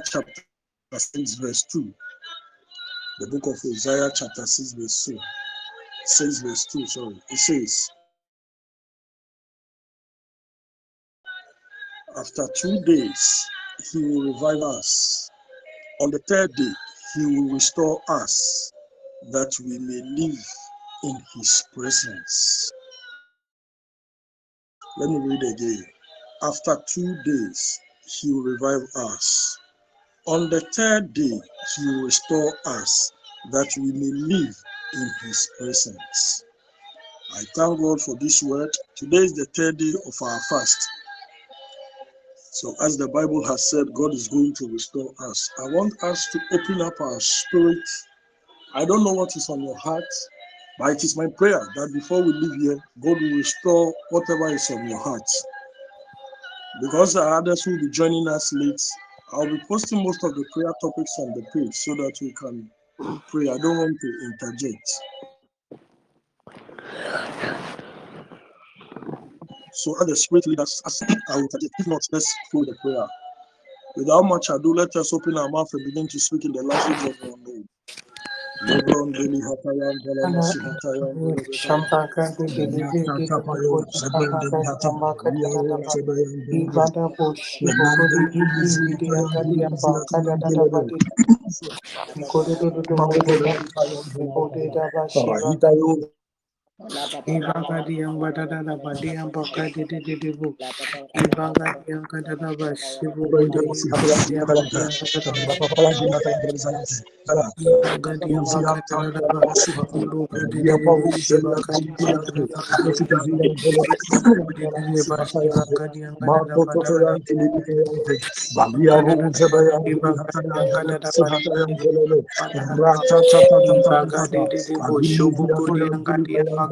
chapter 6, verse 2. The book of Isaiah, chapter 6, verse 2. 6, verse 2, sorry. It says, After two days, he will revive us. On the third day, he will restore us that we may live in his presence. Let me read again. After two days, he will revive us. On the third day, he will restore us that we may live in his presence. I thank God for this word. Today is the third day of our fast. So, as the Bible has said, God is going to restore us. I want us to open up our spirit. I don't know what is on your heart, but it is my prayer that before we leave here, God will restore whatever is on your heart. Because the others will be joining us late, I'll be posting most of the prayer topics on the page so that we can pray. I don't want to interject. So, as the Spirit leaders, I will interject. If not, let's follow the prayer. Without much ado, let us open our mouth and begin to speak in the language of our Hatayan hatayan, Ibada kada hatayan Ibaka diyang badada da badiyang baka dede dede bu. Ibaka diyang kadada ba shibu dede ibaka diyang kadada Ibaka diyang kadada ba shibu dede dede bu. Ibaka diyang kadada ba shibu dede dede bu. Ibaka diyang kadada ba shibu dede dede bu. Ibaka diyang kadada ba shibu dede dede bu. Ibaka diyang kadada ba shibu dede dede bu. Ibaka diyang kadada ba shibu dede dede bu.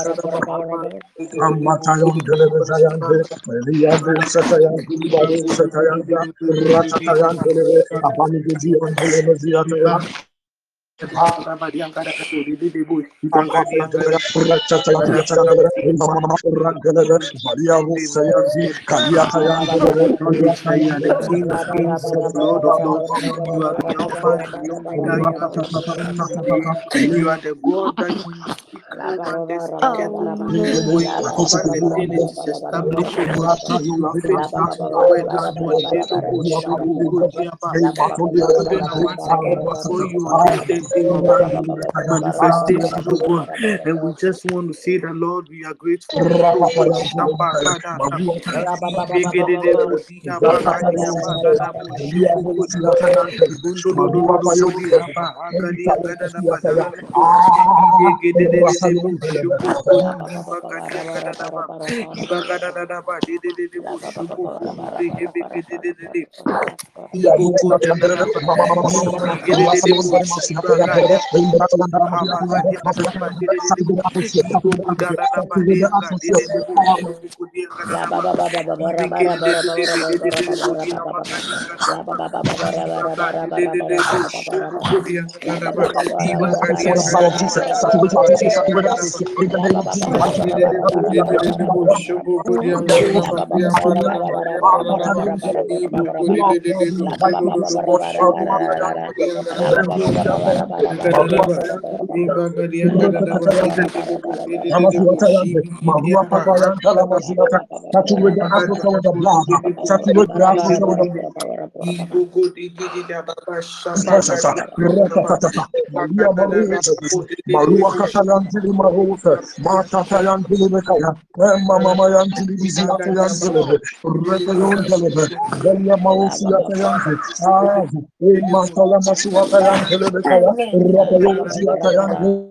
amma tayon delebe tayan delebe yerde satayan dilbaru satayan ya rata tayan delebe abani gezi on delebe ziyatayan Say you are the Ratatayan King of Kings and the Lord of Lords. You are the Alpha and the Omega. You are the beginning and the end. You are the God that when you speak over the speaketh, O God. When you command the thing, it is established, O God. You are faithful to your word. That's what it is, O God. Shubu Kodiaba. We open our hearts again before you on this day, day of manifestation, God. And we just want to say that, Lord, we are grateful. Kadada. Ibegedede Saturate the atmosphere with the blood. Saturate the atmosphere with the Marua katalantili mahuta, mata talantili mekaya, emma mama yantili bizi yatayantilebe, rekelontelebe, belia mausi yatayantilebe, ah, emma talaması yatayantilebe kaya, Shiba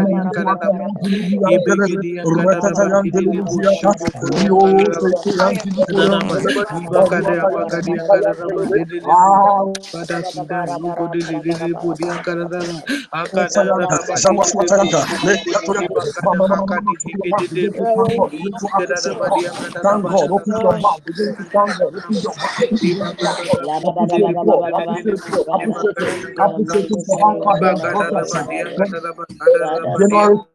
God. Open your mouth. Begin to thank God. Begin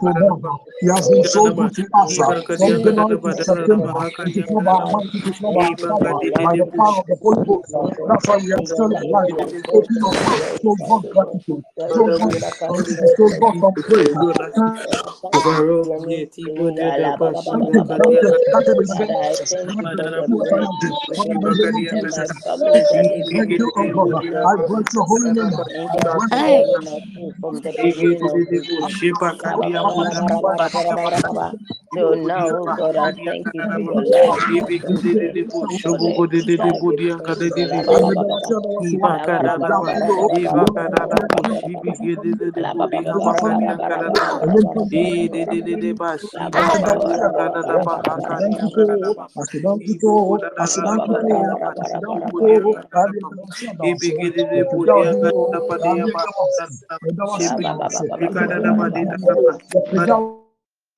to thank God. Appreciate God. Appreciate God. Appreciate Him. Thank you, Appreciate Him for Almighty how far God. He has brought us. From Father, January to now, He has been so good to us. From January to September, it is not our Kadadaba, it is not our power, by the power of the Holy Ghost. That's why we are in the still alive. Open your mouth. Show God gratitude. Show God. Show God thank some you thank oh God. I bless your holy name. I bless your holy name. Food from the beginning of this Egedebu week. Shiba Kadia Bodaba So now, oh God, I thank you for your life. Ebegedebu Shobogo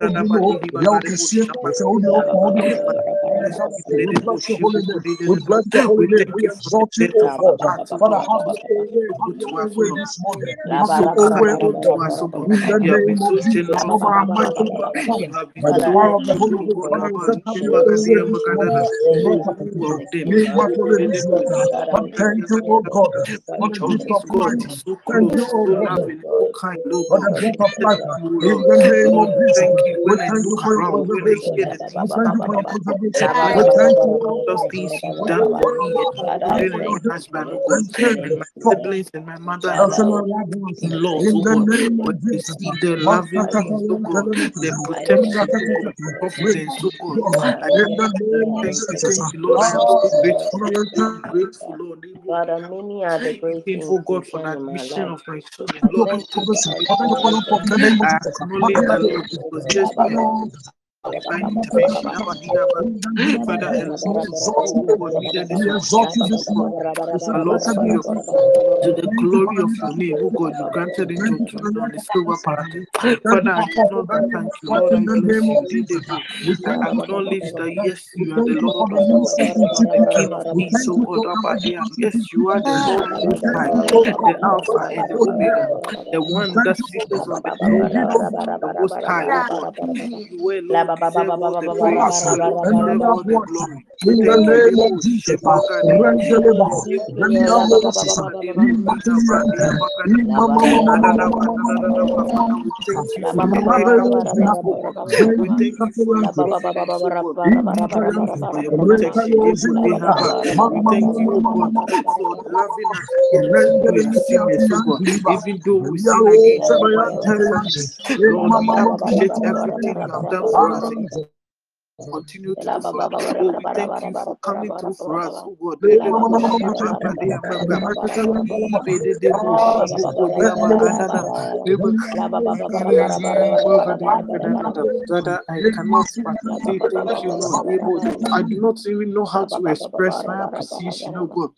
Yo que siento, We Bless you, Dedebo, bless your holy name. We bless your holy name. thank We you exalt you, depth God. your heart, O Father, have your own way. Have your own way Lord. this morning. Have been Have so your own way, kind unto God. us, O God. In the You have been name of Jesus, not generous, by O our God. might, not by Abba. our power, You have been by the Father, so I power of the Holy Ghost. Father, we Abba. say, your own way this morning. Bagadada. thank You for this But thank God, for the gift of life. Thank God for the of life. In the name of Jesus, we thank for your preservation. We thank for your preservation. The We thank you, magnitude oh of those things you've done for me and my Father, and I for children and your thank my you help. for husband, your oh God, And thank and you my siblings and my mother and my Father, I personal thank loved you ones. for your in-laws, In oh the God. protection. name When of I Jesus. see the I lovingness, oh God, the protection, oh family. God, the We providence, oh God. God, I thank you, thank you, keep Jesus. thank me you, Lord. I am so grateful, Father, we grateful, Lord. Able Father, many are the great things Thankful God for the done admission of my children. I you Lord, I thank your you thank for provision. you. I thank you for everything your you've provision done. in the name of I Jesus. acknowledge that, it was just by your divine intervention. Abba, Abba. Father, a We lot of exalt you, who O God God. needed We this exalt you this morning. We say, But Lord, blessed to be your unto God. to We the glory of your name, of oh God, you granted We it thank you me the on life the silver family. platter. We thank you Father, I cannot but thank you. Lord, in I the bless name you. of Jesus, I thank you for acknowledge that yes, you are the thank you for Lord the of new Lords, you are the King of Kings, so God, Abba. Yes, you are the Lord We Most High, you, God, the Alpha and the Omega, the one that God. on the throne, give you God, the. Most High, oh God. You alone deserve all the praise. and all the glory. In the name of Jesus, oh oh oh oh Even though we sin against you, our Sabayante entire Yanti, family, Lord, we appreciate everything you have done for us continue to do for us. Oh, we thank you for coming through for us. Oh God, Thank Dede bo sheba kade amaba. Ibe de debo shibo kode abagadada. Eba Father, I cannot say thank you, Lord. I do not even know how to express my appreciation, oh God.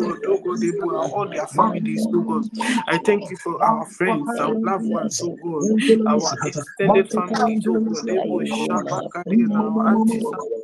All, oh oh their families, thank oh you, God. thank I thank you for our friends, our loved ones, oh God, our extended families, oh God. Ebo,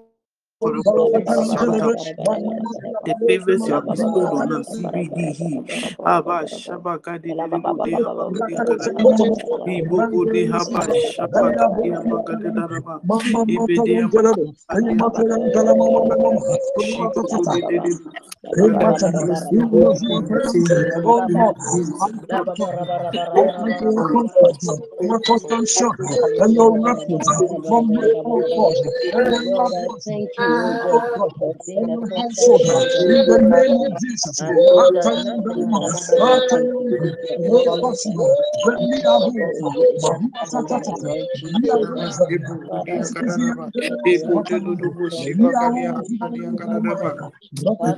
The favors you have bestowed on us, CBDE. Abba Shabaka de Lego de Abba de Boko de Abba Shabaka de Abba de Daraba. Ibe de Abba de Abba de Daraba. Shiko de de de. Thank you.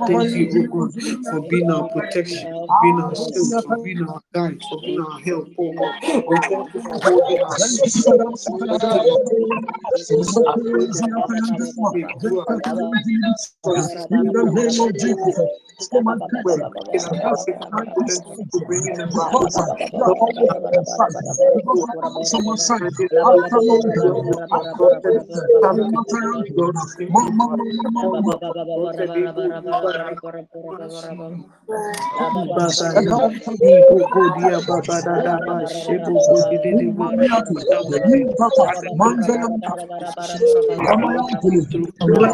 Thank you, God, for being our protection, being our strength, for being our guide, for being our help, oh God. In the name of Jesus, my to the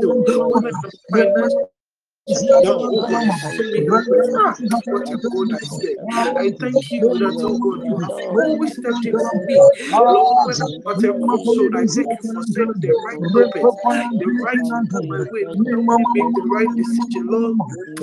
tú, I thank you that, oh God, you have always stepped in for me. Lord, but a episode, I thank you for setting the right purpose, the right moment way. To make the right decision, Lord.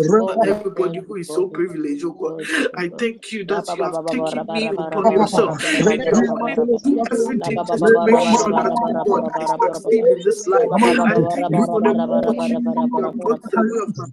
But everybody who is so privileged, oh God, I thank you that you have taken me upon yourself. And you made me everything to make sure that, oh God, I succeed in this life. I thank you for the opportunity you have brought the way of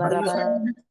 para, para.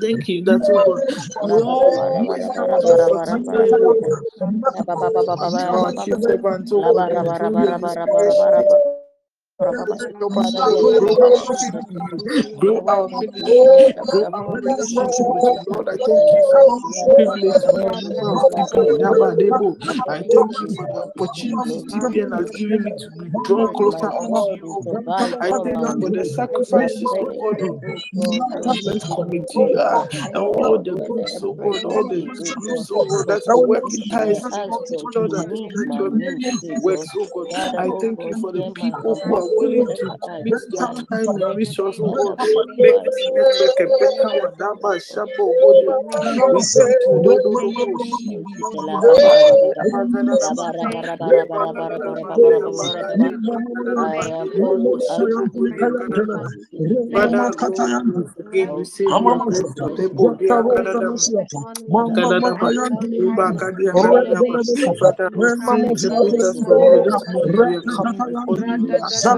Thank you. That's all ministry, Lord, I thank you for the privilege to be a member of TPN. Abadebo. I thank you for the opportunities TPN has given me to be drawn closer unto you, oh I thank you for the sacrifices, oh of the management committee uh, and all the groups, oh God, all the groups, oh God, that are working tirelessly to each other to ministry oh God. I thank you for the people who are willing to commit that time and resource, Make this a better one. That by we thank you, Lord. We thank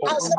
Rangel,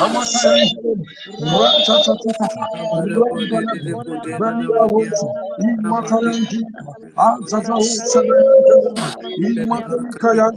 Amasai, Azada olsa da yandım. İlmatın kayan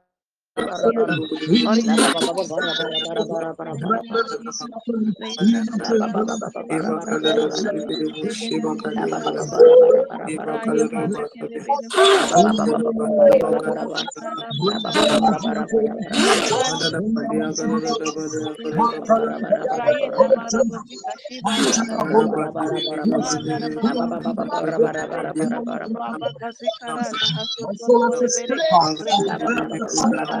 para para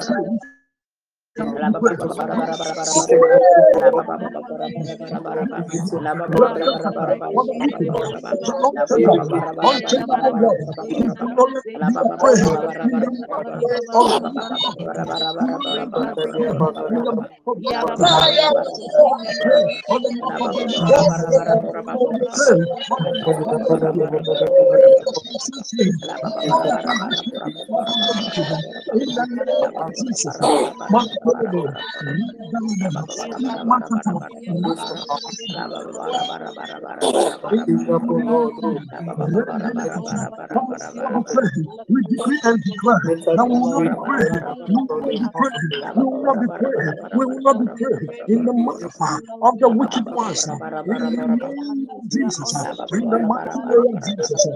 gente, la la we decree we will not be prayed. We will not be. We will not be in the mouth of the wicked ones. Jesus. In the name of Jesus.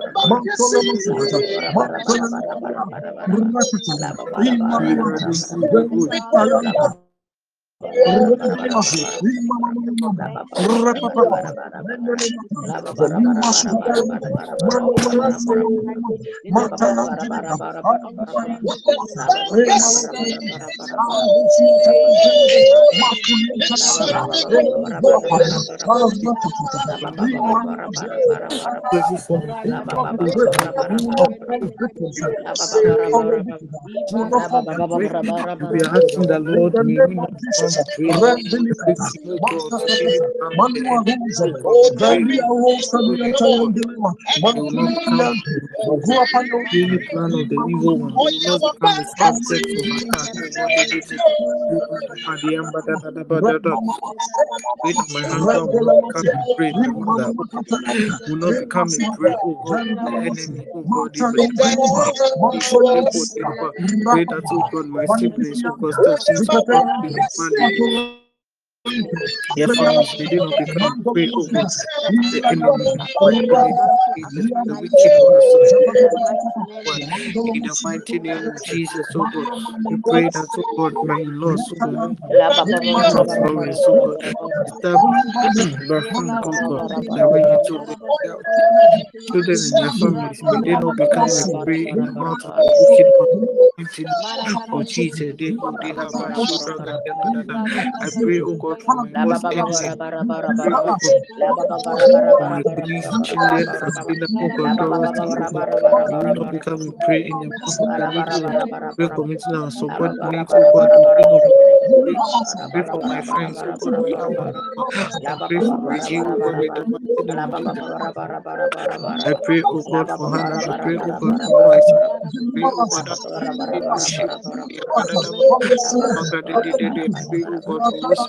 Lord, may we not become we will not become a subject of attack. God, they did it. With my hand down, will not become a prey in the mother. Oh God, will not become a prey, oh God, of the enemy. Oh God, they pray that, oh God, my siblings, oh God, start to enemy, my name, Jesus, oh. In of we pray that, oh God, my Lord, so God, you children and their families, may they not become a prey in the mouth of the wicked one. Oh Jesus, they have my children, I pray, oh God, worst enemy. I pray, oh God, for my police children, for Sina, oh God, Dorothy, oh God, they will not become a prey in the mouth of the wicked one. Pray committing our oh God, Pray for my friends, I pray oh God, for Hannah. I pray, oh God, for. I pray, oh God, for Father Bright, I pray oh God, for this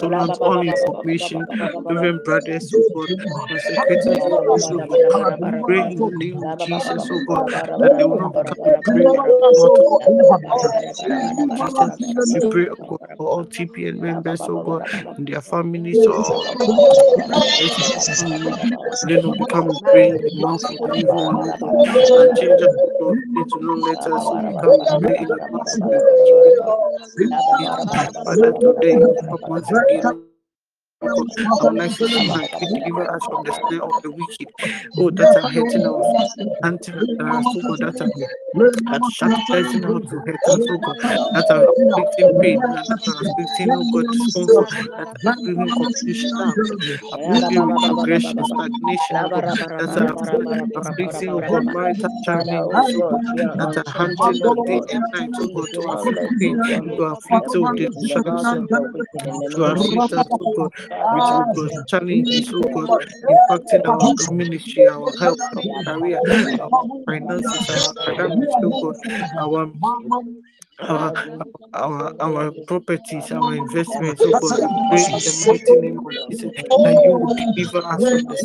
consultants, all information, even brothers, oh God, consecrators, oh God, we pray in the name of Jesus, oh God, that they will not become a of Jesus. We pray, oh God, for all TPN members, oh God, and their families, oh they don't become a mouth of the evil and change us, oh God, into no let us become a God. Father, today, once again, oh God, like to see deliver us from the snare of the wicked. Oh, that are hurting us, uh, hunting us, oh God, that are that to hurt us, oh God, that are afflicting pain, that are afflicting, oh God, discomfort, that are bringing confusion, retrogression, stagnation, oh God, that are afflicting, oh God, marital oh that are hunting us day and night, oh God, to afflict pain, to afflict, oh, destruction, to afflict us, oh God, with, oh God, challenges, oh God, impacting our community, our health, our career, our finances, our academics, our our our our properties, our investments, oh God, pray deliver us from.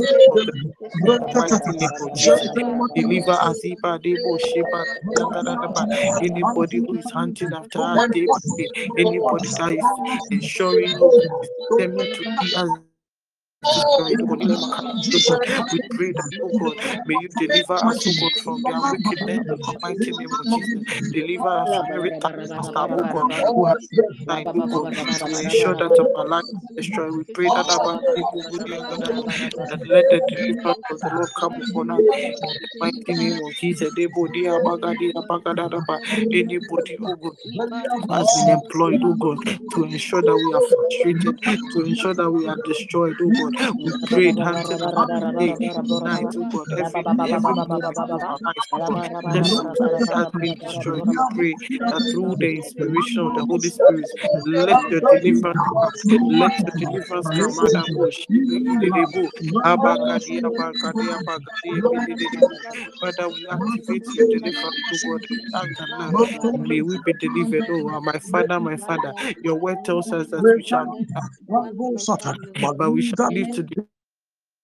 Deliver. Anybody who is hunting after day, anybody that is ensuring, determined to see us destroyed. God, in the name of we pray that, oh God, may you deliver us, oh God, from their wickedness in the mighty name of Jesus. Deliver us from every taskmaster, oh God, who has designed, oh God, to ensure that our life is destroyed. We pray that about that let the deliverance of the Lord come upon us in the mighty name of Jesus. Anybody, oh God who has been employed, oh God, to ensure that we are frustrated, to ensure that we are destroyed, oh God. We prayed hunting about the day, night, oh God, every every moment of our lives, oh God, just to see us being destroyed. We pray that through the inspiration of the Holy Spirit, let your deliverance come. Let your deliverance come. Adabo, shibigididebo, abagadi, abagadi, abagadi, ebidididebo. Father, we activate your deliverance, oh God, and we ask that now may we be delivered. Oh, my Father, my Father, your word tells us that we shall but we shall live to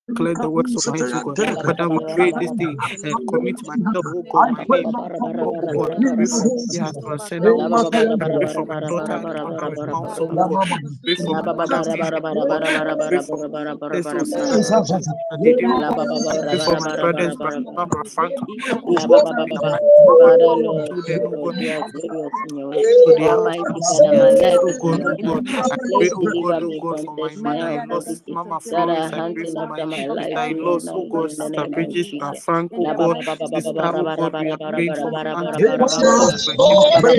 declare the works of my hands, oh God. Father, we pray this day and commit myself, oh God, my name. Oh God, I pray for my husband, send oh God. I pray for my daughter, Abraham, and also, oh God. I pray for my brother, Vision, oh God. I pray for my sisters, oh Sister, Sister Dede, oh God. I pray for my brothers, Barbara, Franklin, oh God. In the mighty name Father, of Lord, children, oh Lord, God. you are glorious in your way. So they are Almighty on Father, their my feet, life oh is God, in oh your God. hand. I pray, Please oh God, deliver oh me God, from for the my snare of the mother-in-laws, wicked Mama that Florence. are I pray hunting for my after my life right sister-in-laws, now, oh Lord, God, Sister Bridget, Sister Frank, oh God, Sister, oh God, we are praying for oh oh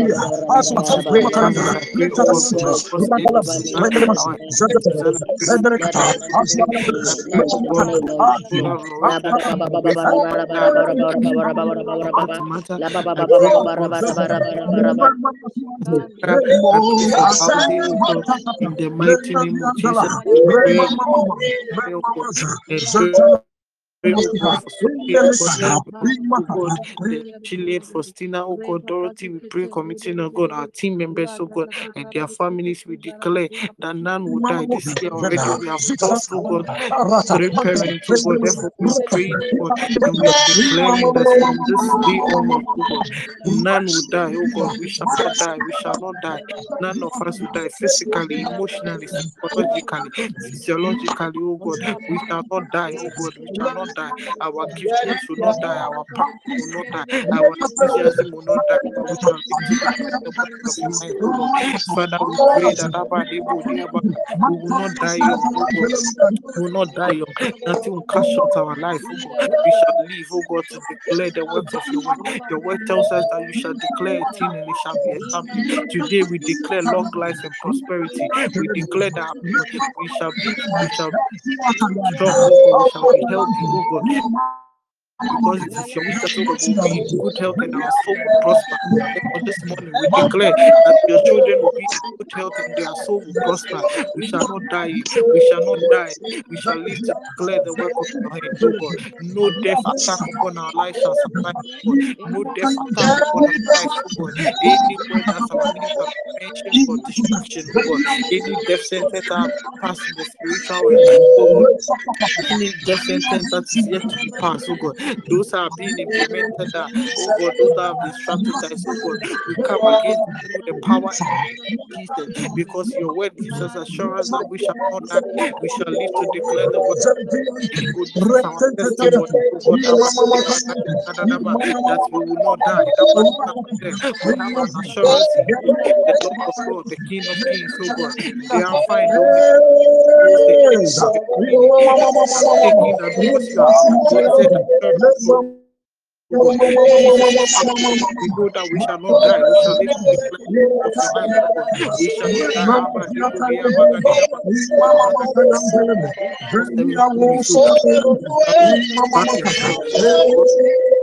Oh oh oh oh oh in the mighty name of Jesus. We pray, pray, pray, pray, Chilean Faustina, oh God, Dorothy, we pray, committing, oh God, our team members, oh God, and their families, we declare that none will die. This year already, we have lost, oh God, three parents, oh God, therefore we oh God, and we are declaring that from this day onwards, oh God, none will die, oh God, we shall not die, we shall not die. None of us will die physically, emotionally, psychologically, physiologically, oh God. We shall not die, oh God. We shall not die. Our giftings will not die. Our power will not die. Our enthusiasm will not die. We shall to the works of your hands, Lord. Father, we pray that Debo, Diaba, we will not die young, oh We will not die young. Nothing will cut short our life, oh We shall live, oh God, to declare the works of your word. Your word tells us that you shall declare a thing and it shall be established. Today we declare long life and prosperity. We declare that we shall be, we shall be strong, We shall be healthy, oh God because it is your wish that will be in good health and our soul will prosper. Therefore, this morning we declare that your children will be in good health and their soul will prosper. We shall not die. We shall not die. We shall live to declare the work of your hands, oh God. No death attack upon our life shall survive. No death attack upon our life, oh God. Anywhere that our names are mentioned for destruction, oh God. Any death sentence that passed in the spiritual realm, oh God any death sentence that is yet to be passed, oh God, those are being implemented, uh, oh God, those that have been strategized, oh God, we come against through the power in Jesus, because your word gives us assurance that we shall not die, we shall live to declare the word. Oh, testimony, oh God, that we will not die. We have an assurance the Lord of Lords, the King of Kings, oh God, the Alpha and Omega, knows the end from the beginning. I'm taking that because you are our we know that we shall not die. We shall live to. We shall not die.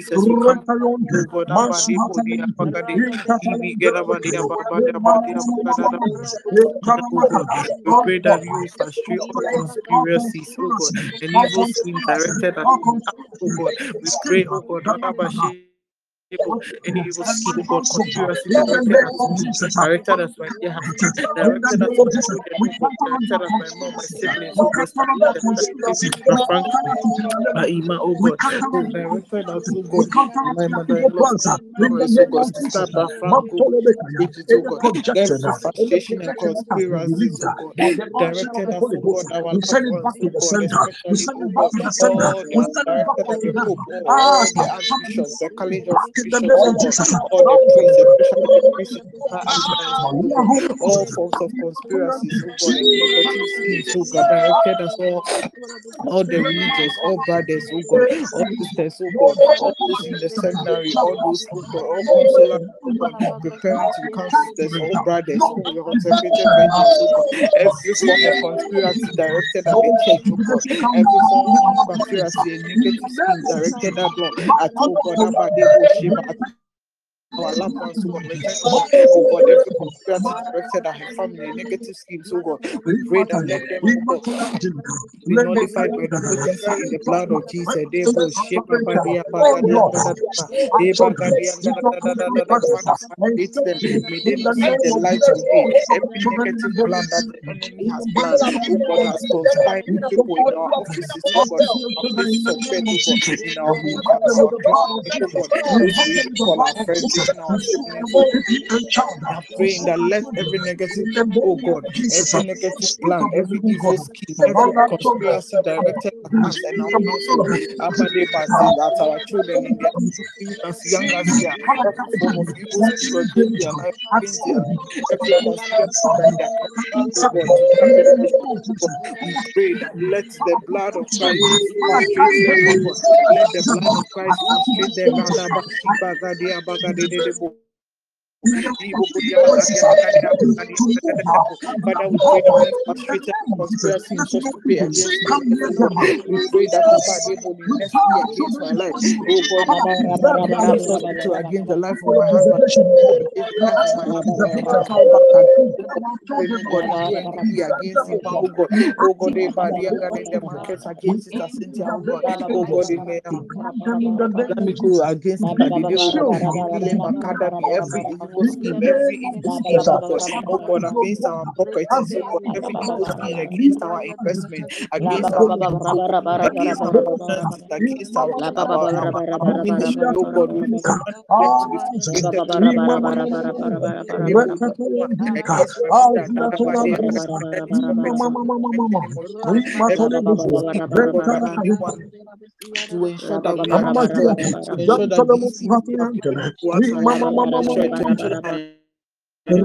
Jesus. We come. Oh God, we pray that you frustrate all conspiracies, oh God, and evil directed at us, oh God. We pray, oh God, Adabashi. Any People, and he will see continuously directed us directed us directed us my siblings, oh God, directed us, oh God, my mother-in-law, oh God, sister oh God, frustration and conspiracy, oh God, directed us, oh God, our oh God, especially, oh God, directed us, oh God, all the priests, especially the priests in the alliance, God, all forms of conspiracies, oh God, and negative schemes, God, directed us all all the religious, all brothers, oh God, all sisters, oh God, all those in the seminary, all those, oh God, all God, preparing to become sisters, all brothers, oh your consecrated virgins, oh God, every form of conspiracy directed at the church, oh God, every form of conspiracy and negative scheme directed at Lord, at oh God, about the everybody our loved ones, oh God, oh God, oh God, every conspiracy directed at her family, negative schemes, oh God, we pray that let them, oh God, be nullified by the potency in the blood of Jesus. Debo Sheba Badia Bagadia Gadadaba, Eba Gadia Gadadadadada, Father, frustrate them. May they not see the light of day. Every negative plan that the enemy has planned, oh God, has conspired with people in our offices, oh God, our places of oh God, in our community, oh God, we even call our friends, even our siblings, God. I'm praying that let every negative, oh God, every negative plan, every evil scheme, every conspiracy directed at us and our household, at our children in their as young as they are, every form of evil scheme against their life, against their every conspiracy that they oh are God, to their oh generation, We pray that let the blood of Christ oh. Let the blood of Christ them. 就是。Father, we the against life. Against the of my husband. Against the against against evil scheme, every evil scheme, oh God, oh God, against our properties, oh God, every evil scheme against our investment, against our against our finances, against our, our, our, our ministry, oh God, we to be frustrated. Against my mother, to ensure that we are to ensure that Muchas gracias.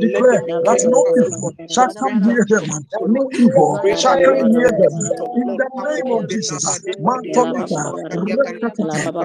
Declare that no evil shall come near them, no evil shall come near them. In the name of Jesus, Mantomita, Father,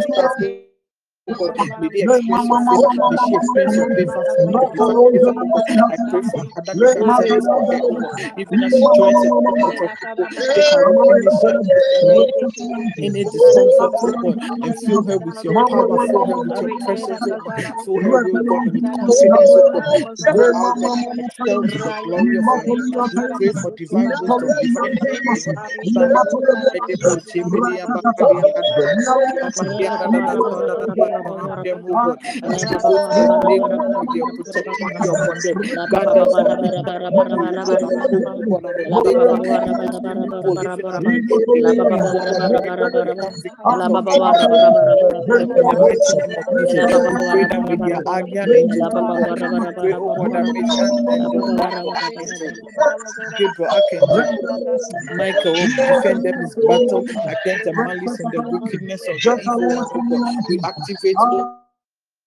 gracias. God, may they of her, and fill her with your power, fill her with your presence, God, of God. We pray for divine divine revelation, Daba Cover them, oh God. As they go to their day, with your protection be upon them. Guard them from evil. We lift up oh God, the day that every evil, even an unspeakable evil, oh God, will become victims of evil. In the mighty name of Jesus, we pray that may their guardian angels, oh God, we pray, oh God, that may the angels, Michael, Archangel, Gabriel, Archangel, Michael will defend them battle against the malice and the wickedness of the evil oh. We activate, oh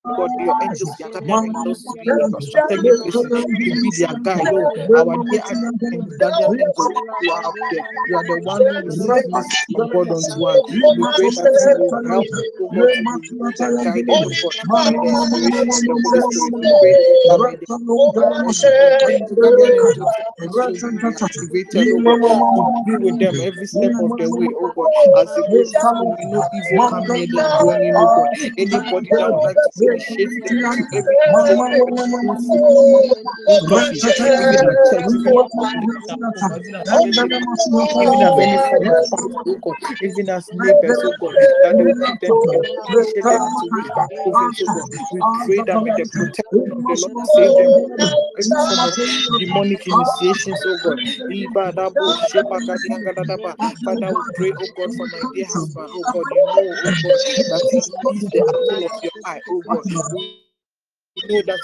God, your angels, your guardian angels to be your strategic places, to be their guide. Oh, our dear and guardian angel, you are up there. You are the one who receives message from God unto one. We pray that you will help oh God to be led and guided, oh God, by the inspiration of the Holy Spirit. We pray that may the angel, guardian angels, also be activated, oh God, to be with them every step of the way, oh God. As they go to school, we know evil come near their dwelling, oh God. Anybody that would like to to even as neighbors, oh God, that they will them, into witchcraft covens, oh God. We pray that may the protection of the Lord save them every form of demonic initiations, oh God. Father, we pray, oh God, for my dear husband, oh God, you know, oh God, that he is the apple of your eye, oh God. We know that,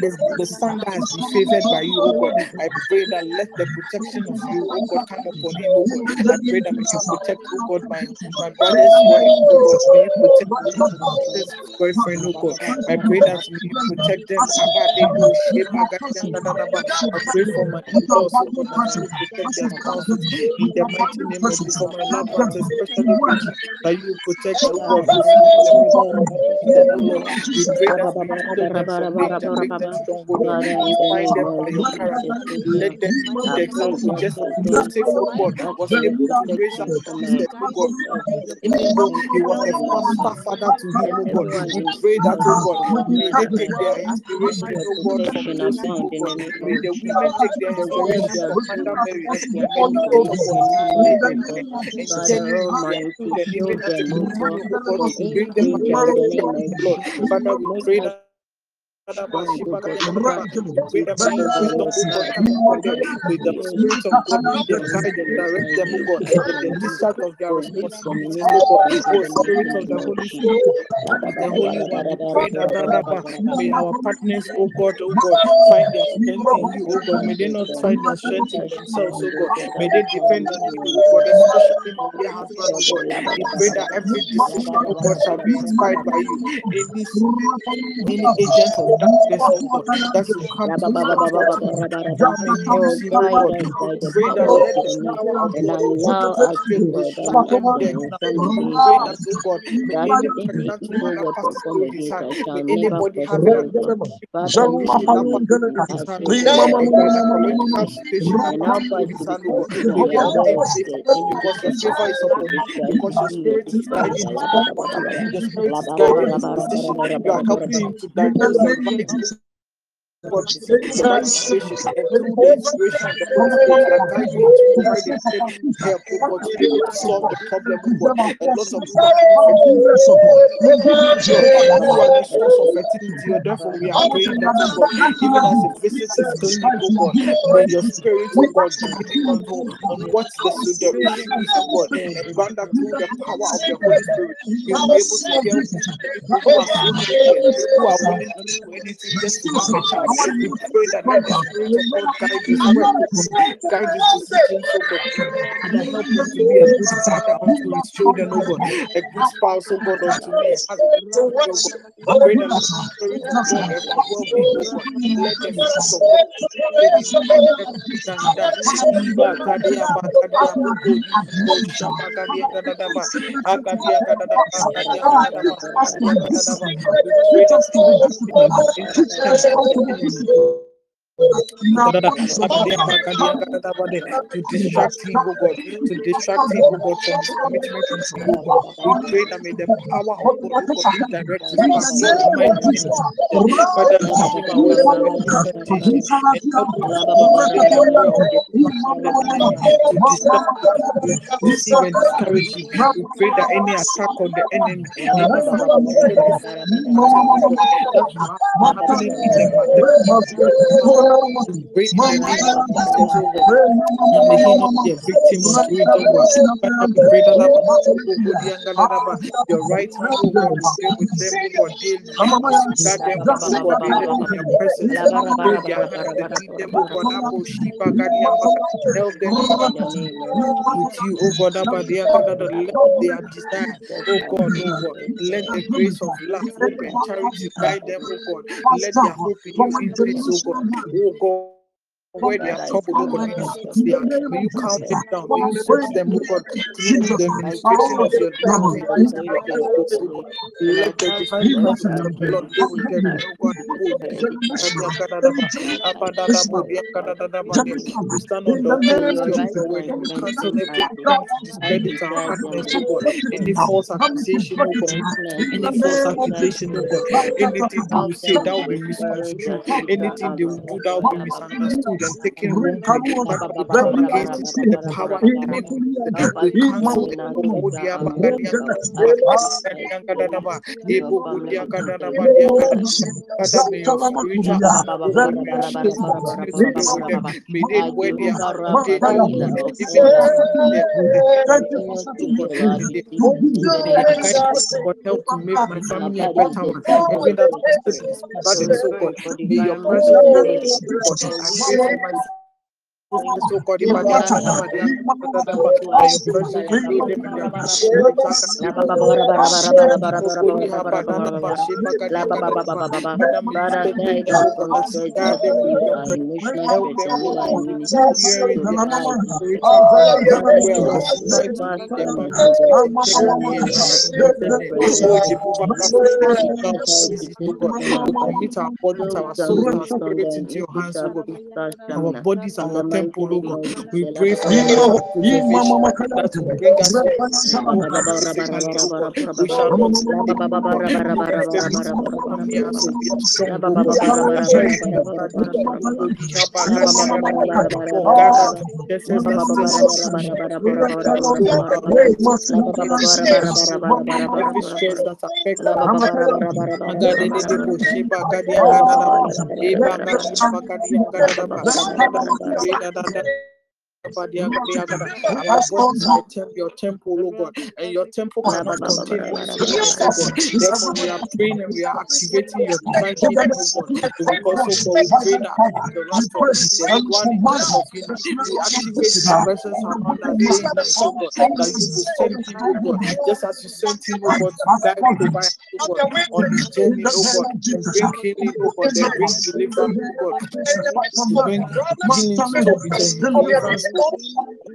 the, the, son that has been favored by you, oh God. I pray that let the protection of you, oh God, come upon him, oh God. I pray that may you protect, oh God, my, my brother's wife, oh God. May protect brother's boyfriend, oh God. I pray that you protect them. Shebagadiangadadaba. I pray for my in-laws, oh God, that you protect their in the mighty name of Jesus. For my loved ones, especially that you protect, oh God, Rosemary, them, oh them, Lord. We pray that may you them from them strong, Lord. Father, in the Inspire name them of by your character. Let them be the pray example, for just as protection, Joseph, God, that was able to raise up protection for my Jesus, God. Even though he was a foster father to him, oh God, we pray that, oh God, may they take their inspiration, oh God, from protection Joseph, abound in God. the name May the women take their inspiration from Mother Mary of they their to faith God, in you, and, and, God, and, and Father journey with their Almighty, children, even shield as they them, continue, God, God, from to any bring them up danger in in the the fear name of of the Lord. Father, we Make pray us that stand, God, we pray that may the defined by wisdom, your oh God, blood. come upon them. May the Spirit of God lead and and guide and direct them, God, in the discharge of their prohibit them in responsibilities, any God. form in the mighty Spirit of the of Holy Jesus. Spirit the Holy One. May our partners, oh God, oh God, find their strength in you, oh God. May they not find their strength in themselves, oh God. May they depend on you, oh God, especially my dear husband, oh God. We pray that every decision, oh God, shall be inspired by you. Any agent of that will come to stop or to harm and use him, guide God. us We by the pray that of let the power of and the allow Holy us, Spirit be God, that sharpened nothing them will now. come We against pray that, oh God, may any any pregnant woman that passes through his hand, may anybody having an God. Father, we situation that pray passes through his as hand, we God, go a gynecological situation that and passes help us through to his be hand, God, sensitive may to they your obtain word. favor That any because your sickness favor is that upon is him, trying to because your be spirit is guiding his faculty, your spirit is guiding his decision. You are helping him to diagnose and write God the, the right situation, and through the inspiration of the Holy Spirit, you are to provide the help, God, to be solve the problem, A lot of people are infertility Lord, you are the source of fertility. Therefore, we are praying that, God, even as he visits his clinic, God, may your spirit, oh God, on, on what the, so is, oh God, and grant through the power of the Holy Spirit, he will be able to help people who are so healthy and who are willing to do anything just to have a child. Pray that let the Spirit God guide His work, oh God, guide His decisions, oh God. Father, help him to be a good father unto his children, oh God, a good spouse, oh God, unto me, a oh God. Pray that the Spirit of oh let that any Você é. To distract him, oh God, to distract him, oh commitment you, oh. We pray that may oh help him to. We pray that any attack on the enemy, oh the pray in the name of Jesus, God. And may he not be a victim unto it, God. Father, we that your right hand, God, will be with them, God, daily. As you them, God, daily with your presence. Hold their hands and lead them, God. Shiba Gadiamba. Help them with you, oh God, Abba, dear God, that let their desire, God, God, let the grace of love, hope, and charity guide them, oh God. Let their hope in you increase, oh God. Oh God where they are troubled, oh God, soothe them, may you calm them down, may you soothe them, oh God, through the administration of your divine grace and your Holy Ghost, oh God. Let the divine presence of the Lord. Go with them, oh God. We stand on the authority of oh your word. We cancel every plan to discredit our hardness, oh God. Any false accusation, oh God. Any false accusation, oh God. Anything they will say, that will be misconstrued. Anything they will do, that will be misunderstood and taken wrongly. Father, we come against it by the power in the name of Jesus. We cancel it. Father, may your spiritual oh God, may your shield continue to be with them. May they wear their heart day and night, even as they God help to make my family a better one. Even that still is burden, so God, may your presence go with so God, if I get to know my your presence will be them in their commit our bodies, our souls, our spirits into your hands, Our bodies are your temple, oh God. We pray for your preservation that bring us we shall not sleep. strong, Every stress that affects our bodies are. temp- your temple, oh God, and your temple cannot contain sickness, oh Therefore, oh we are praying and we are activating your divine healing, oh God. Because, oh God, we pray that the rest of the one of healing, we activate the presence around us day and night, oh God, that you will send him, oh God, just as you sent him, oh God, to guide Tobias, oh God, on his journey, oh God, and bring healing, oh God, and bring deliverance, oh God, to bring healing to Tobit, and deliverance, oh God. We are praying Lord,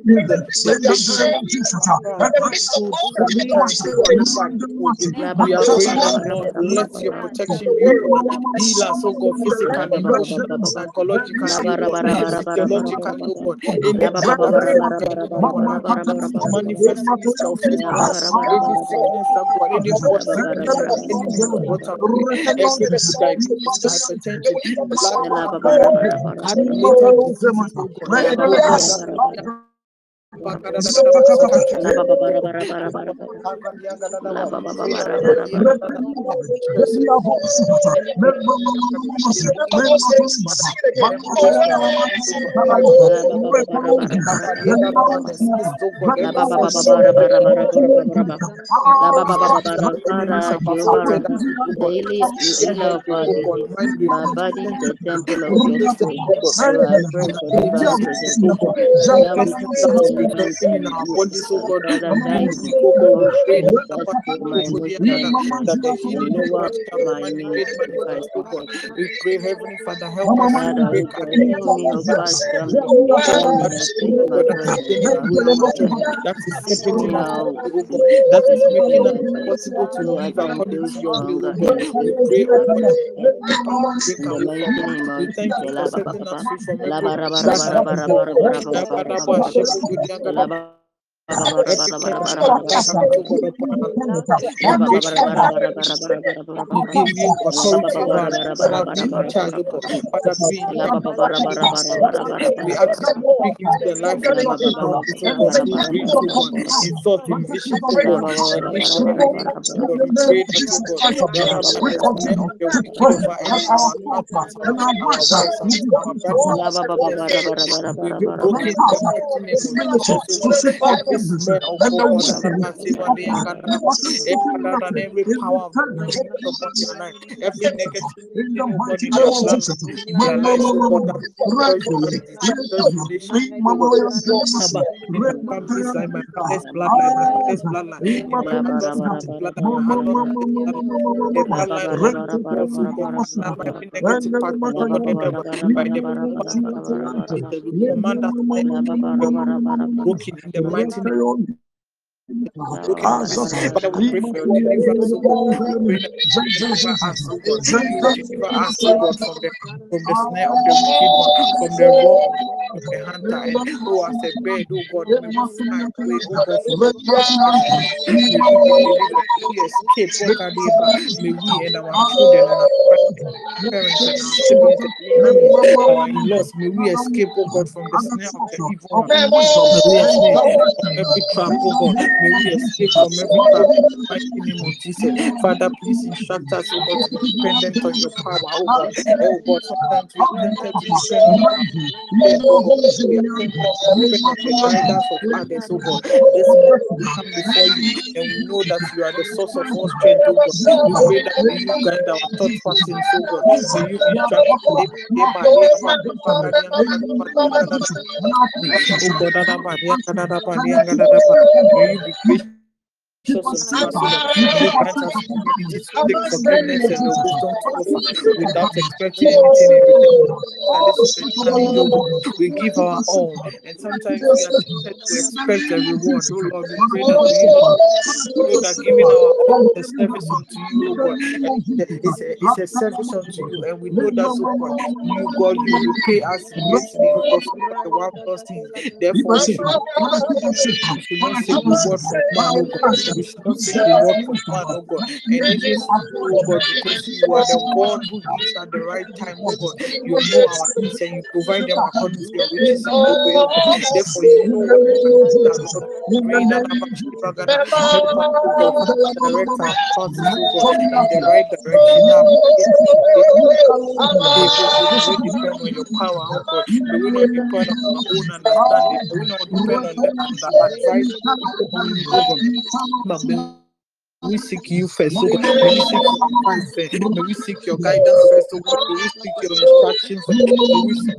let your protection. Heal us, oh God, oh God. Any sickness God, any any water, every diabetes, hypertension, blood, oh. Daily you heal our body. My body is the temple of your spirit. So I pray for divine preservation. Help me to feel the resulting in our bodies, God, Father, from guide this me week, God, we pray that that fill my emotional response. that the healing of Lower God shall be my made immune manifest, sacrifice. God. We pray, Heavenly Father, help us to Father, break oh God, heal me, God, from the that when I face oh my God, that is present getting in the way, oh God, that is separating us from Heal you, oh that is making us impossible to me live according gentle, to your will, oh stronger God. in the We pray, oh God, break In the away from mighty us. name We of thank you Jesus. for La ba ba setting us free from every la oh give you Oh ba. you to speak into the lives of oh oh oh oh oh oh Jesus, oh. Every oh power every negative oh in oh oh the oh oh in the mighty name. La ba Broken ba in ra ba pieces. ra ba ra Father, ba we ra. pray for your deliverance, God. We pray that you deliver us, God. You will deliver us, God, from the snare of the wicked one, from the wrong of the hunter. And oh, as a bird, oh God, may we fly away, oh God, from we be delivered. May we escape, oh God, may we and our children and our parents and our siblings and enemies, our in-laws, may we escape, oh God, from the snare of the evil one. May we escape from every trap, oh God. May we escape from every trap. In the mighty name of Jesus. Father, please instruct us, oh God, to be dependent on your power, oh God. Oh God, sometimes we are tempted to depend on our oh God. We are tempted to depend on the guidance of others, oh God. This morning we come before you and we know that you are the source of all strength, oh God. We pray that may you guide our thought patterns, oh God. May you instruct us. Oh God, may you be gracious us, O you grant us humility to seek forgiveness and the wisdom to offer without expecting anything in return. That this is a challenge, God. We give our all, and sometimes we are tempted to expect a reward. Oh Lord, we pray that we know giving our all service unto you, oh God. It's a, it's a service unto you, and we know that, oh God, you, God, you repay us greatly, God, for the wild lost things. Therefore, we should not we should not seek reward from man, oh God. Oh We should not seek reward from man, oh God. And even you, oh God, because you are the God who gives at the right time, oh God. You know our needs and you provide them according to your riches and oh God. Therefore, you know what we need, Lord. Pray that help us, oh God, Father, direct our paths, oh God, in the right direction. May we depend on your power, oh God. May we not depend on our own understanding. May we not depend on the, the advice only, oh God. But may we seek you first, oh God. May we seek your advice first. May we seek your guidance first, oh God. May we seek your instruction first. May we seek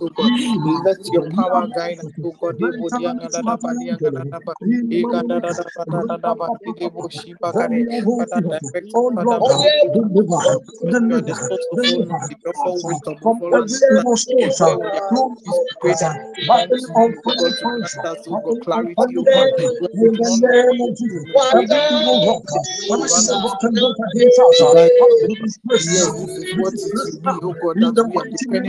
Oh God. Let your power guide us, oh God. Oh Lord, oh oh oh know what name of to do, Jesus, we pray every that evil work, we every run sin unto work and work you, uh, guide us, Father, oh God. disgrace Yes, them, this is we what it disgrace will be, them, oh God, in that we are depending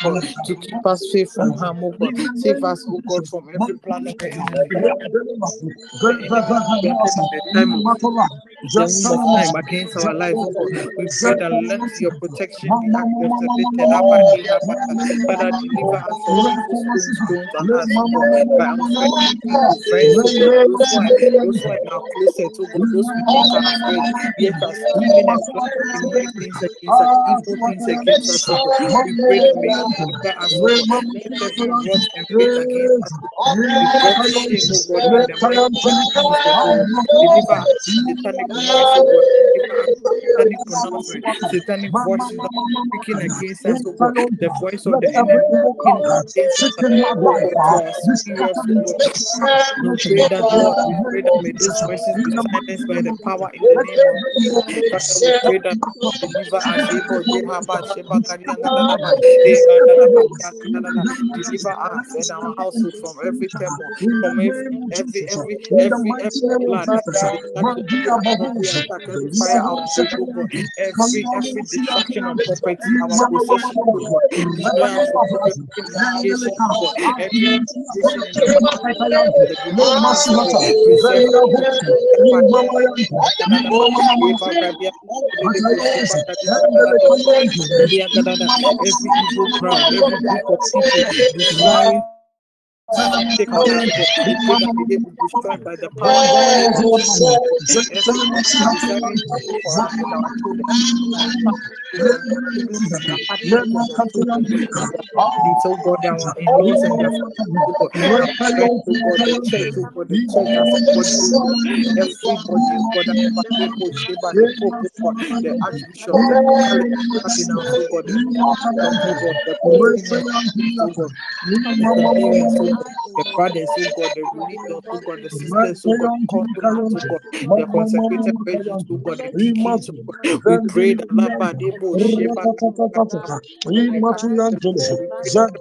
Father, to keep us safe from harm, O Save us, O God, from every plan. The enemy planted in the time of the womb of time against our oh God. We pray that let your protection be activated. Father, deliver us from evil stones thrown at us, God, by unfriendly people, friends, God, those who are those who are in our closet, oh God, those we think are our friends, yet are scheming and planning demonic things against us, evil things against us, oh God. We pray that may you deliver us, oh God. Let every rot and rage against us, oh God, be brought to shame, oh God, in the mighty name of Jesus, oh God. Deliver us satanic oh satanic voices speaking against us, oh The voice of the enemy speaking against us, oh uh, oh that, by the power in the name of deliver us, Eh, our household from every temple, from every of every Jesus, every in the every every name of every distraction, every Magia every Babuza, attack, every fire Yadu outbreak, oh God, Satayanti, every every Kaliyamu destruction of Siyatayanta, property, our Imama Mama possession, oh Mama, God, destroy us Rebani from every Babuza, incantation, Yandeleka, oh God, every Adiyanti incantation in the Yatayanta, mighty Katayanti, the Le deliver us, oh God, Masiyata, preserve Velia us, oh Buza, God, Imama Yanta, Imama Eva Mama, Gadia, Dedebo Atayanta, Shiba Gadia Yandeleka Gadadaba, Yanti, Gadia Gadada, Imama every evil crowd, every group of people Mama desiring to take our life, oh God. We pray that may they be destroyed by the power in the name of Jesus. oh God. Every person desiring evil for us and our children, our family, and their siblings and their partners and their children and their families, oh God, our in-laws and their families, oh God, our friends, oh God, the church, oh God, the church as a body, oh God, everybody, oh God, the Sheba, the Pope, oh God, the Archbishop, the Catholic Cardinals, oh God, the Bishops, oh God, the Monsignors, oh God the Nigerians, oh God, the brothers, oh God, the religions, oh God, the sisters, oh God, the consolants, oh God, the consecrated virgins, oh God, the oh God. We pray that Laba Debo Sheba we pray that every demonic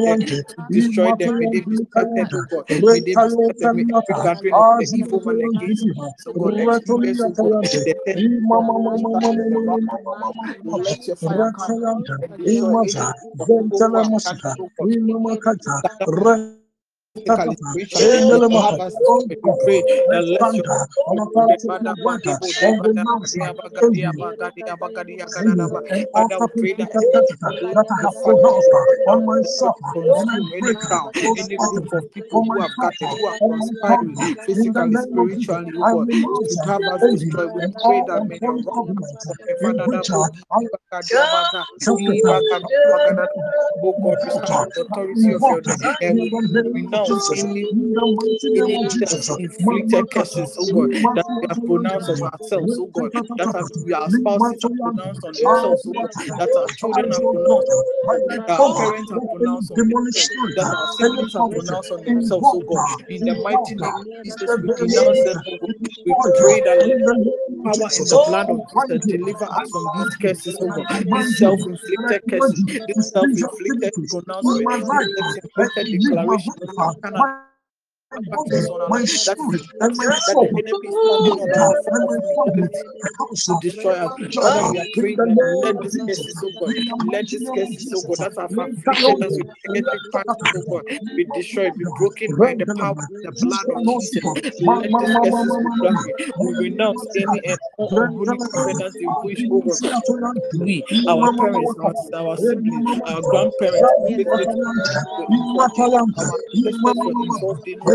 project destroy them, may they be scattered, oh God. May they be scattered. May every gathering of the evil man against us, oh God, experience, oh God, the test of the destruction, the wrath of God. Let your fire come and destroy any Imata, of people who Ventela have gathered, Masita, Imamakata, physically, spiritually, or they have us destroyed. We pray that let your Our Father, character and water on the mountain, Father, we pray that any let that I the have fire pronounced come down on let it myself, and I consume any break crowd, those any group altars of people on who my have heart, gathered, who have on my conspired tongue. with In the physically, name of Jesus, spiritually, oh I God, renounce to have us envy destroyed. We and pray all that may your unholy wrath covenants in Father, which that I both self-defense. Oh God, we stand on the authority of your name and we In the name of renounce Jesus, any in the mighty name any of Jesus, self-inflicted curses, oh God, that we have pronounced Limatuyatuyantuni, ourselves, oh God, that have, we, our spouses have pronounced on themselves, oh God, that our children have pronounced, daughter, I oh God, that our parents have pronounced on themselves, that our siblings have pronounced on themselves, oh God. In the mighty name of Jesus, we denounce them, oh. We pray that let in the name of power in the blood of Jesus deliver us from these curses, oh God. These command you, and I self-inflicted curses, this self-inflicted activities in pronouncement, this self-inflicted me live my declaration life, of my body, battles on our my life that is spirit, and my against that the soul, enemy is standing on as a form and of my family, futility the house to destroy us. Father, we are in praying the that let this oh God, let this name of cases, God, Jesus, that have let afflicted us with negative parts, oh God, be destroyed, be broken by the power and the blood of Jesus. Let Mama cases be. We renounce any and all unholy Rendelema, covenants in which, oh God, Adimusia Toyante, we, our parents, our, our siblings, our grandparents, great great Zatayante, were involved in, oh Imatayante, our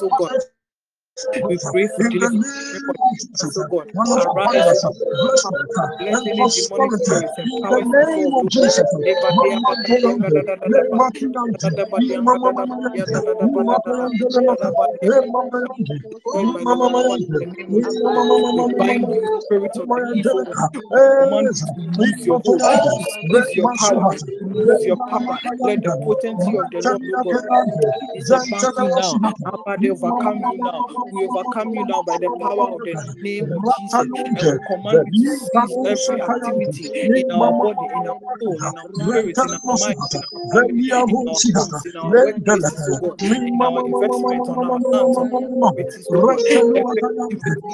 oh God, we pray for deliverance. We pray name for of God. Let any demonic spirits and powers. Jesus, We bind spirit evil lose your hold, Mama to seize your power, Masuhata, to lose your power. Let the potency of the Lord, God, disembark you now. Abba, they overcome you now. We overcome you now by the power of the name of Jesus. And we command you every activity in our body, in our soul, in our spirit, in our mind, in our family, in our workplaces, oh in our investment, on our lands, on our properties, oh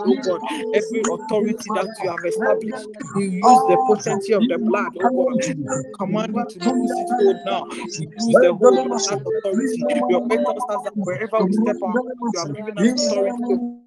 oh God, every authority that you have established, we use the potency of the blood, oh God. Command you to lose its hold now. We lose the hold of that authority. Your tells us that wherever we step out, you have given us authority to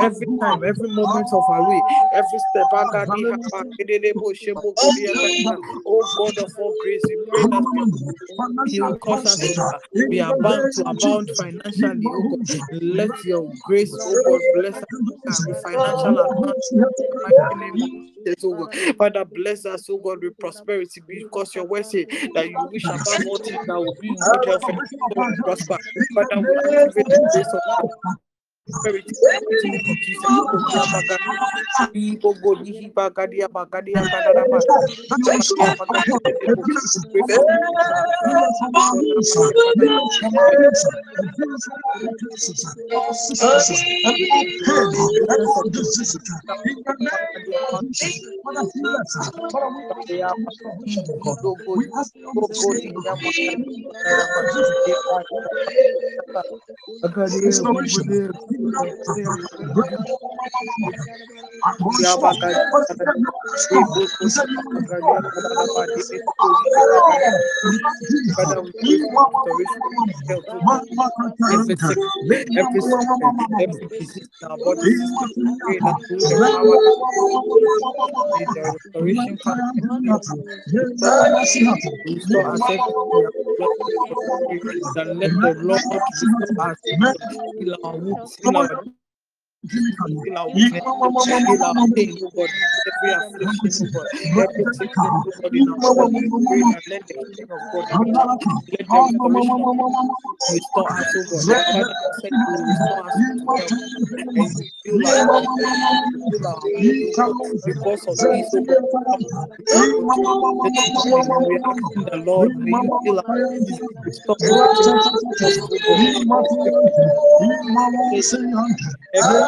every time, every moment of our way, every step. Oh God of all grace, we pray that you will cause us to be abound to abound financially, oh God. Let your grace, oh God, bless us uh, with financial advance. Oh God. Father, bless us, oh God, with prosperity because your word say that you wish above all things that will be good health and prosper. Father, we Abadia, Oh oh oh our wounds, our diseases, heal our weaknesses, heal our pain, oh God, every affliction, oh God, every sickness, oh God, in our body. We let the healing of God reach us. Let the restoration of restore us, oh God. Father, you said you will restore us to health and you heal our body, you heal our wounds, oh God. Because of this, oh God, come before oh you this morning and we are asking the Lord, may you heal our diseases, restore everything that is lost, oh God. Everything that is stolen, oh God, that is oh God. Oh God, this, oh God. Abba, this, every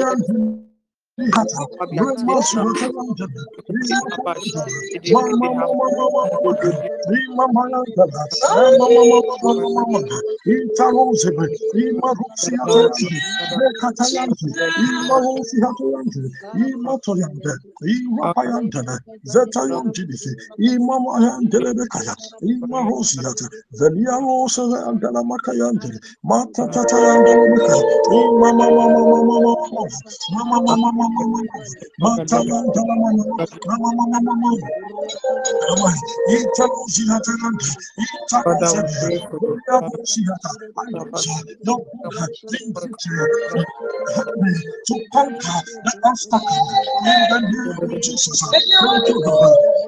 Yandelamama, Mama Mama Mama To conquer the obstacle in the name of Jesus.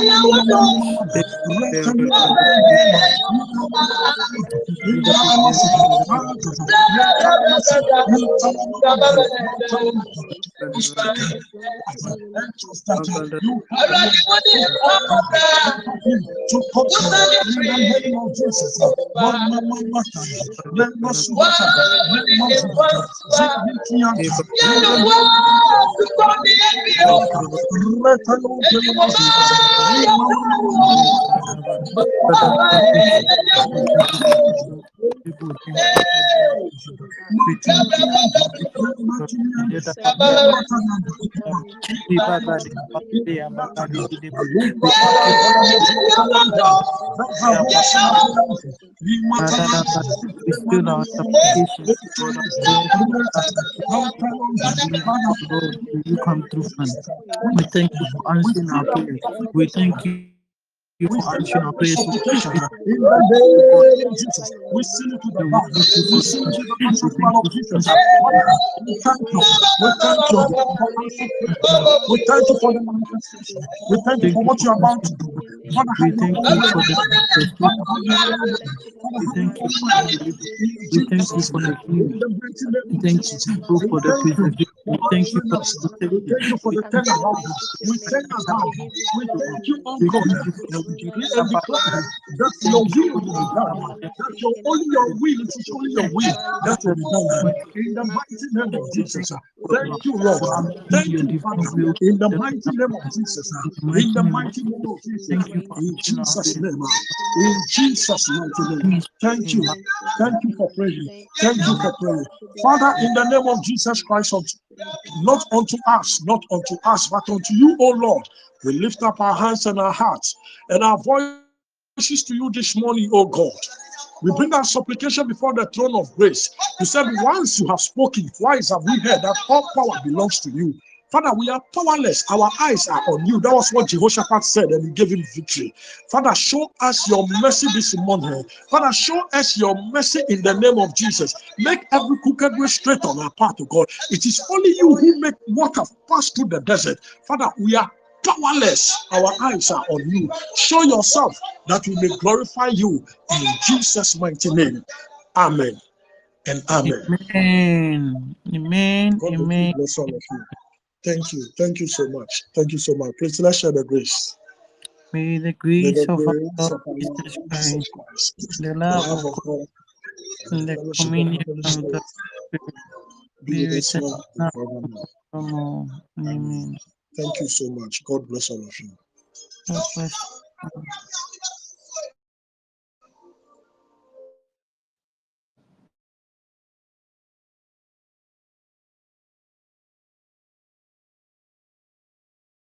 Brother, you We thank you for answering our prayers. We thank you we seal it to the blood. We seal it to the precious blood of Jesus. We thank you. We thank you for answering prayer. We thank you for the manifestation. We thank you for what you're about to do. Father, We have thank you for the manifestation. Father, have your own way. We have thank you for the deliverance. We thank you for the name. In healing. the mighty name We of thank you for the thank you preservation. for We thank you for us. the We protection. thank you for the thank turnaround. We turn around. We thank you, oh we God. Thank you for We everything decree and declare that your will will be done. That your only your will, is only your will that will be done. In the mighty name of Jesus. Uh, thank you, Lord. Thank you, Father. In the uh, mighty name of Jesus. Uh, in the mighty name of mighty name of Jesus. thank you for In Jesus' name. In Jesus' mighty name. Thank you. Thank you for praying. Thank you for praying. Father, in the name of Jesus Christ, not unto us, not unto us, but unto you, O Lord. We lift up our hands and our hearts and our voices to you this morning, O God. We bring our supplication before the throne of grace. You said, Once you have spoken, twice have we heard that all power belongs to you. Father, we are powerless. Our eyes are on you. That was what Jehoshaphat said, and he gave him victory. Father, show us your mercy this morning. Father, show us your mercy in the name of Jesus. Make every crooked way straight on our path to God. It is only you who make water pass through the desert. Father, we are powerless. Our eyes are on you. Show yourself that we may glorify you in Jesus' mighty name. Amen and amen. Amen. Amen. God Amen. bless all of you. Thank you. Thank you so much. Thank you so much. Please let's share the grace. May the May grace the of our grace our Lord Jesus Christ, Christ, the love of God, God, and the the fellowship of the communion of the Spirit be with us now and now forevermore. and forevermore. Amen. Amen. Thank you so much. God bless all of you.